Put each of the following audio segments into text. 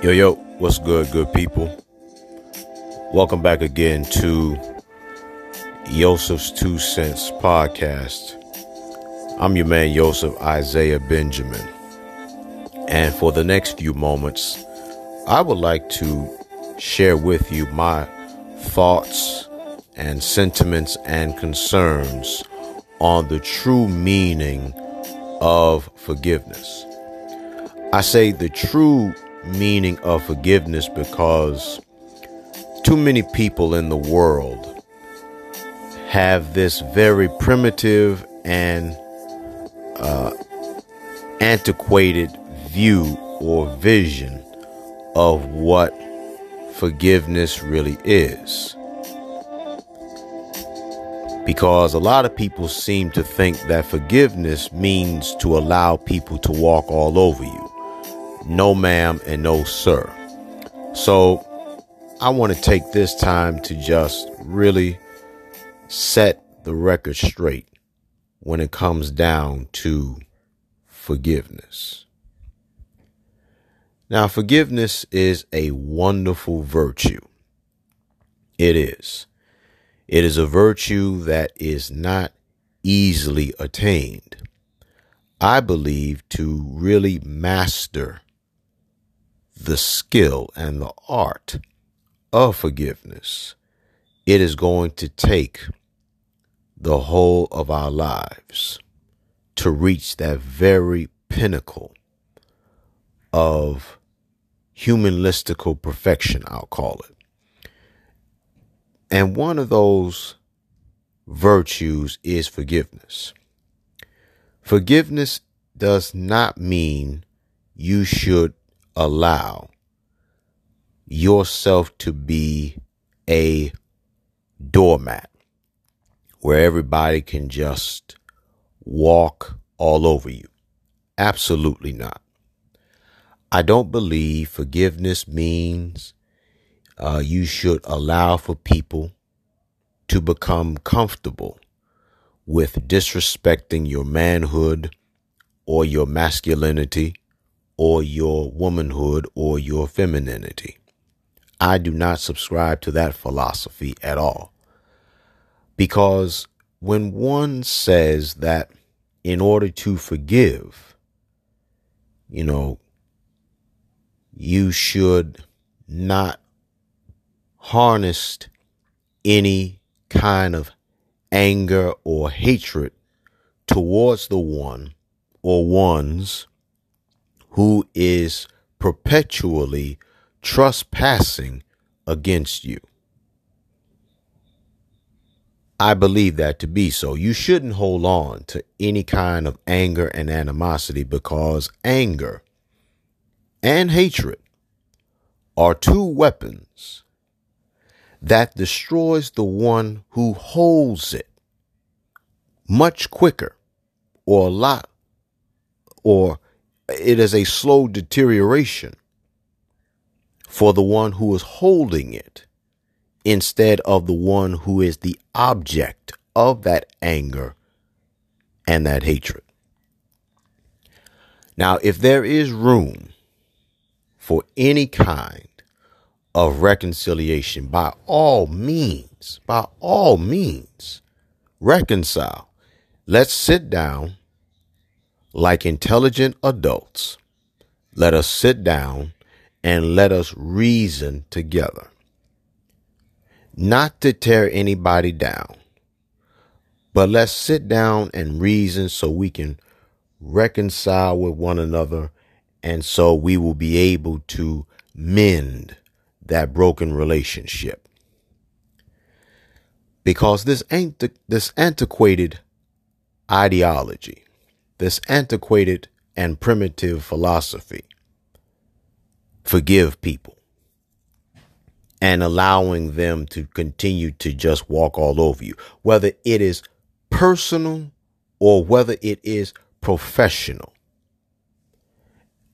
Yo, yo, what's good, good people? Welcome back again to Yosef's Two Cents podcast. I'm your man, Yosef Isaiah Benjamin. And for the next few moments, I would like to share with you my thoughts and sentiments and concerns on the true meaning of forgiveness. I say the true meaning of forgiveness because too many people in the world have this very primitive and uh, antiquated view or vision of what forgiveness really is. Because a lot of people seem to think that forgiveness means to allow people to walk all over you. No, ma'am, and no, sir. So I want to take this time to just really set the record straight when it comes down to forgiveness. Now, forgiveness is a wonderful virtue. It is. It is a virtue that is not easily attained. I believe to really master the skill and the art of forgiveness, it is going to take the whole of our lives to reach that very pinnacle of humanistical perfection, I'll call it. And one of those virtues is forgiveness. Forgiveness does not mean you should allow yourself to be a doormat where everybody can just walk all over you. Absolutely not. I don't believe forgiveness means uh, you should allow for people to become comfortable with disrespecting your manhood or your masculinity or your womanhood or your femininity. I do not subscribe to that philosophy at all. Because when one says that in order to forgive, you know, you should not harness any kind of anger or hatred towards the one or ones who is perpetually trespassing against you. I believe that to be so. You shouldn't hold on to any kind of anger and animosity because anger and hatred are two weapons that destroys the one who holds it much quicker or a lot or it is a slow deterioration for the one who is holding it instead of the one who is the object of that anger and that hatred. Now, if there is room for any kind of reconciliation, by all means, by all means, reconcile. Let's sit down like intelligent adults. Let us sit down and let us reason together. Not to tear anybody down, but let's sit down and reason so we can reconcile with one another and so we will be able to mend that broken relationship. Because this ain't this antiquated ideology, this antiquated and primitive philosophy forgive people and allowing them to continue to just walk all over you, whether it is personal or whether it is professional.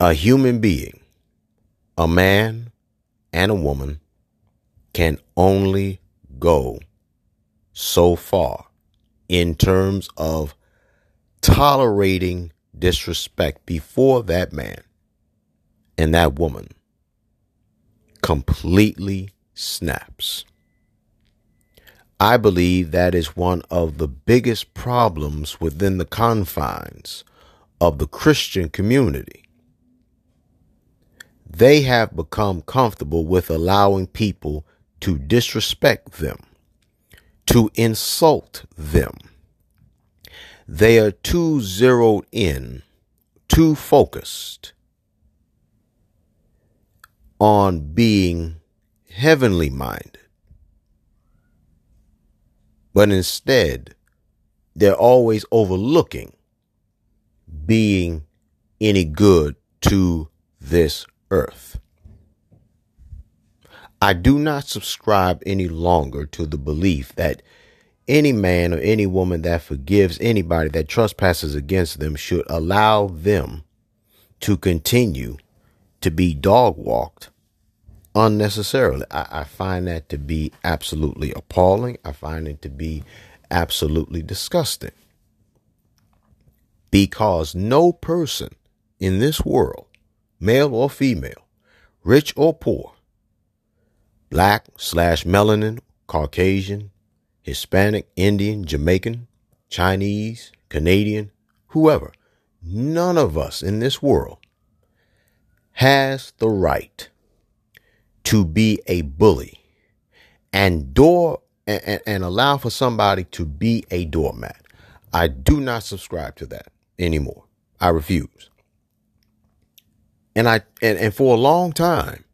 A human being, a man and a woman, can only go so far in terms of tolerating disrespect before that man and that woman completely snaps. I believe that is one of the biggest problems within the confines of the Christian community. They have become comfortable with allowing people to disrespect them, to insult them. They are too zeroed in, too focused on being heavenly minded. But instead, they're always overlooking being any good to this earth. I do not subscribe any longer to the belief that any man or any woman that forgives anybody that trespasses against them should allow them to continue to be dog walked unnecessarily. I, I, find that to be absolutely appalling. I find it to be absolutely disgusting. Because no person in this world, male or female, rich or poor, black slash melanin, Caucasian, Hispanic, Indian, Jamaican, Chinese, Canadian, whoever, none of us in this world has the right to be a bully and door and, and, allow for somebody to be a doormat. I do not subscribe to that anymore. I refuse. And I and, and for a long time,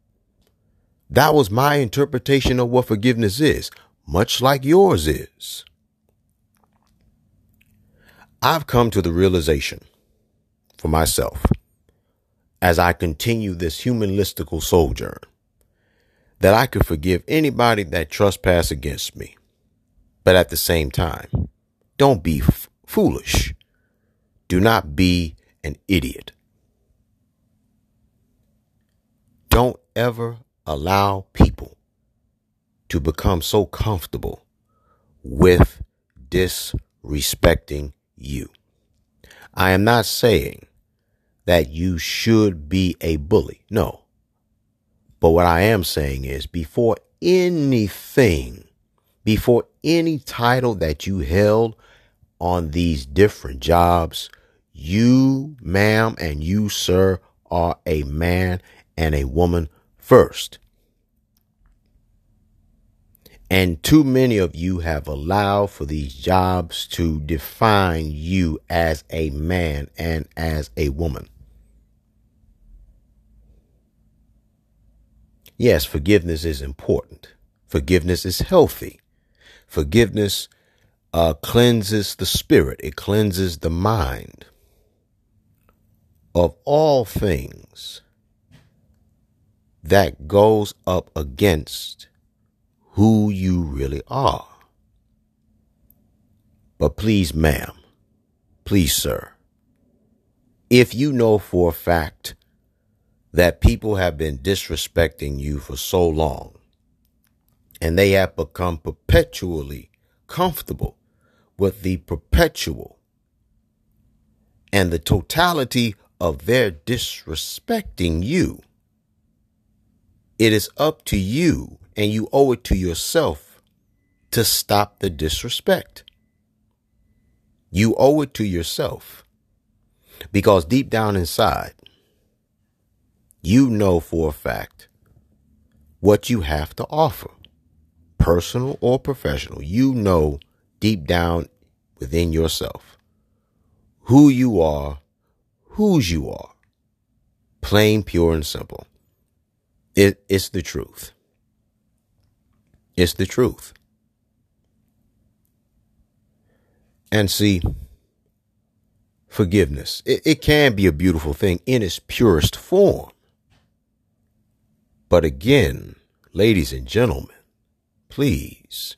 that was my interpretation of what forgiveness is, much like yours is. I've come to the realization for myself as I continue this humanistical sojourn that I could forgive anybody that trespass against me. But at the same time, don't be f- foolish. Do not be an idiot. Don't ever allow people to become so comfortable with disrespecting you. I am not saying that you should be a bully. No. But what I am saying is before anything, before any title that you held on these different jobs, you, ma'am, and you, sir, are a man and a woman first. And too many of you have allowed for these jobs to define you as a man and as a woman. Yes, forgiveness is important. Forgiveness is healthy. Forgiveness uh, cleanses the spirit, it cleanses the mind of all things that goes up against who you really are. But please, ma'am, please, sir, if you know for a fact that people have been disrespecting you for so long and they have become perpetually comfortable with the perpetual and the totality of their disrespecting you, it is up to you and you owe it to yourself to stop the disrespect. You owe it to yourself because deep down inside, you know for a fact what you have to offer, personal or professional. You know deep down within yourself who you are, whose you are. Plain, pure, and simple. It, it's the truth. It's the truth. And see, forgiveness, it, it can be a beautiful thing in its purest form. But again, ladies and gentlemen, please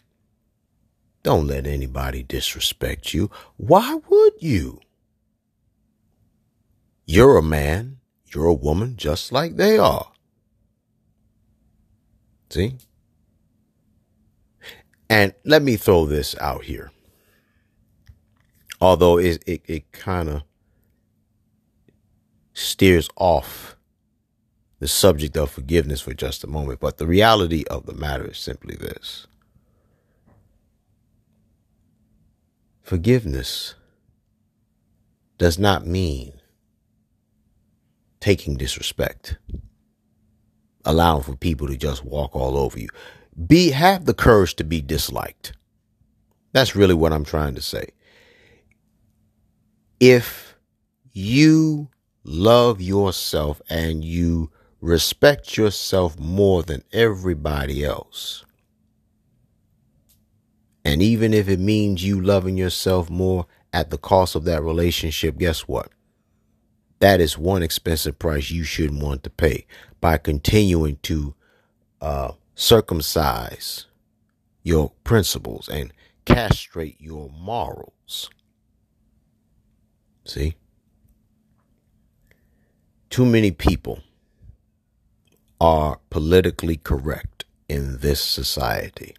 don't let anybody disrespect you. Why would you? You're a man, you're a woman just like they are. See? And let me throw this out here. Although it, it, it kind of steers off the subject of forgiveness for just a moment, but the reality of the matter is simply this forgiveness does not mean taking disrespect, allowing for people to just walk all over you. Be have the courage to be disliked. That's really what I'm trying to say. If you love yourself and you respect yourself more than everybody else, and even if it means you loving yourself more at the cost of that relationship, guess what? That is one expensive price you shouldn't want to pay by continuing to uh, circumcise your principles and castrate your morals. See? Too many people are politically correct in this society.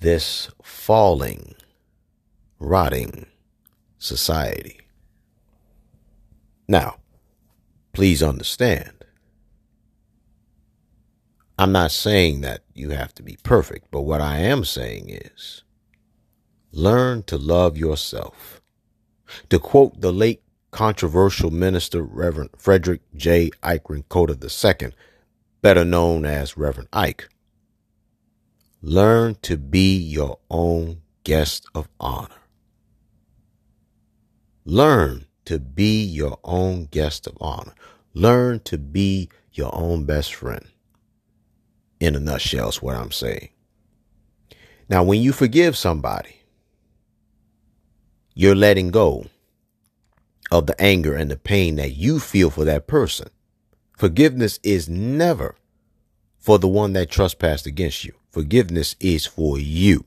This falling, rotting society. Now, please understand, I'm not saying that you have to be perfect, but what I am saying is learn to love yourself. To quote the late controversial minister, Reverend Frederick J. Eikerenkoetter II, better known as Reverend Ike, learn to be your own guest of honor. Learn to be your own guest of honor. Learn to be your own best friend in a nutshell is what I'm saying. Now, when you forgive somebody, you're letting go of the anger and the pain that you feel for that person. Forgiveness is never for the one that trespassed against you. Forgiveness is for you.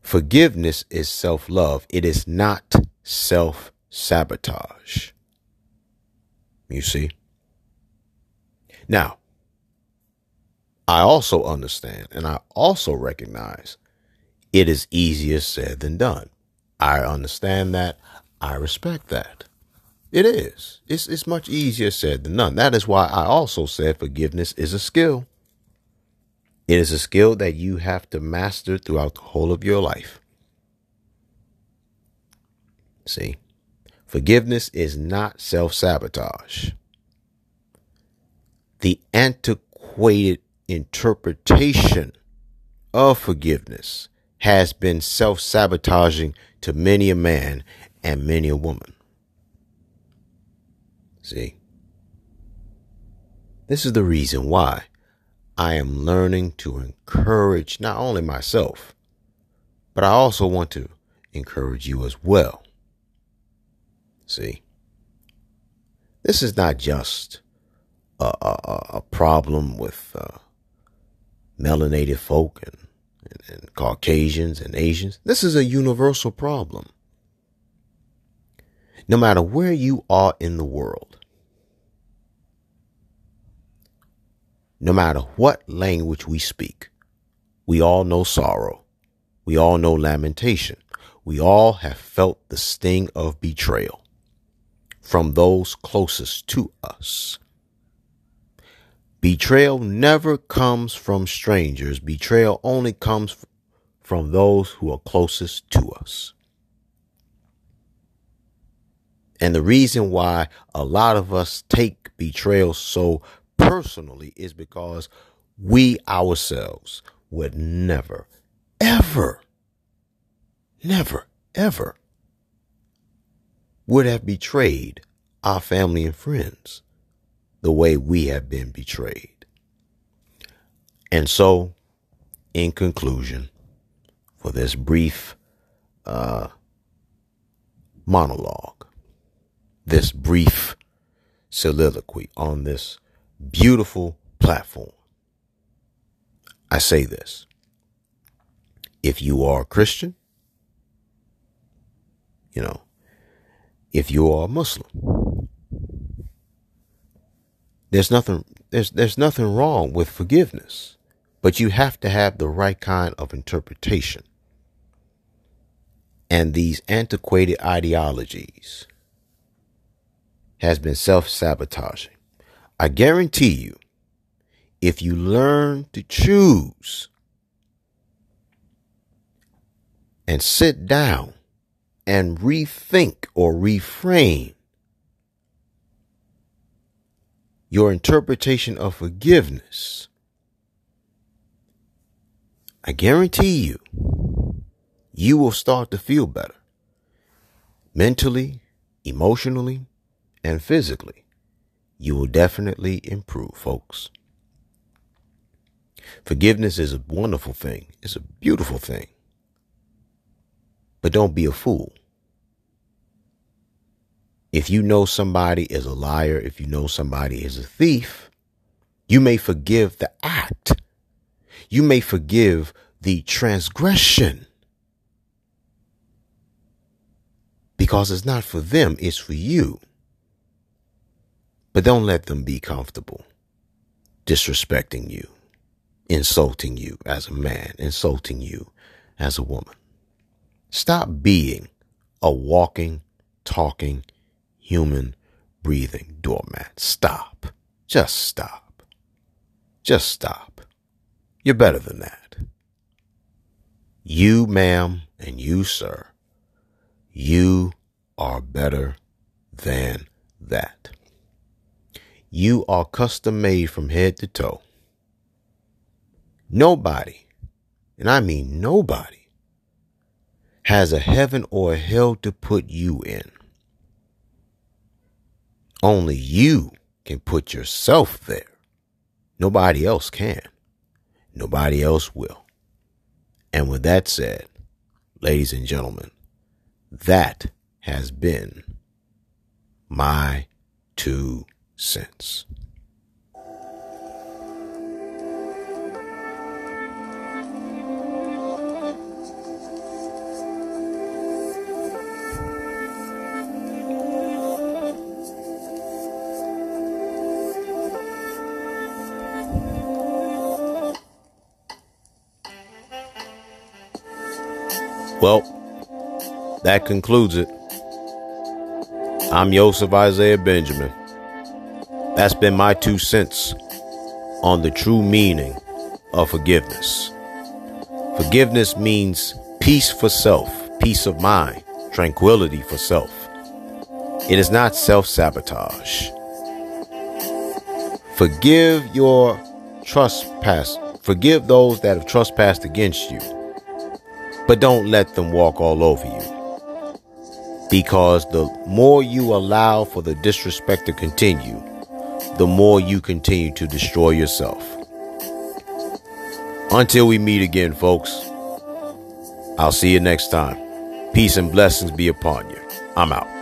Forgiveness is self love. It is not self sabotage. You see? Now, I also understand and I also recognize it is easier said than done. I understand that. I respect that. It is. It's, it's much easier said than done. That is why I also said forgiveness is a skill. It is a skill that you have to master throughout the whole of your life. See, forgiveness is not self sabotage. The antiquated interpretation of forgiveness has been self sabotaging to many a man and many a woman. See, this is the reason why I am learning to encourage not only myself, but I also want to encourage you as well. See, this is not just a, a, a problem with uh, melanated folk and, and, and Caucasians and Asians. This is a universal problem. No matter where you are in the world, no matter what language we speak, we all know sorrow. We all know lamentation. We all have felt the sting of betrayal from those closest to us. Betrayal never comes from strangers. Betrayal only comes from those who are closest to us. And the reason why a lot of us take betrayal so personally is because we ourselves would never, ever, never, ever would have betrayed our family and friends the way we have been betrayed. And so, in conclusion, for this brief uh, monologue, this brief soliloquy on this beautiful platform, I say this. If you are a Christian, you know, if you are a Muslim, there's nothing there's there's nothing wrong with forgiveness, but you have to have the right kind of interpretation. And these antiquated ideologies has been self sabotaging. I guarantee you, if you learn to choose and sit down and rethink or reframe your interpretation of forgiveness, I guarantee you, you will start to feel better mentally, emotionally, and physically. You will definitely improve, folks. Forgiveness is a wonderful thing. It's a beautiful thing. But don't be a fool. If you know somebody is a liar, if you know somebody is a thief, you may forgive the act. You may forgive the transgression. Because it's not for them, it's for you. But don't let them be comfortable disrespecting you, insulting you as a man, insulting you as a woman. Stop being a walking, talking, human, breathing doormat. Stop. Just stop. Just stop. You're better than that. You, ma'am, and you, sir, you are better than that. You are custom made from head to toe. Nobody, and I mean nobody, has a heaven or a hell to put you in. Only you can put yourself there. Nobody else can. Nobody else will. And with that said, ladies and gentlemen, that has been my two cents. Well, that concludes it. I'm Yosef Isaiah Benjamin. That's been my two cents on the true meaning of forgiveness. Forgiveness means peace for self, peace of mind, tranquility for self. It is not self sabotage. Forgive your trespass. Forgive those that have trespassed against you but don't let them walk all over you. Because the more you allow for the disrespect to continue, the more you continue to destroy yourself. Until we meet again, folks, I'll see you next time. Peace and blessings be upon you. I'm out.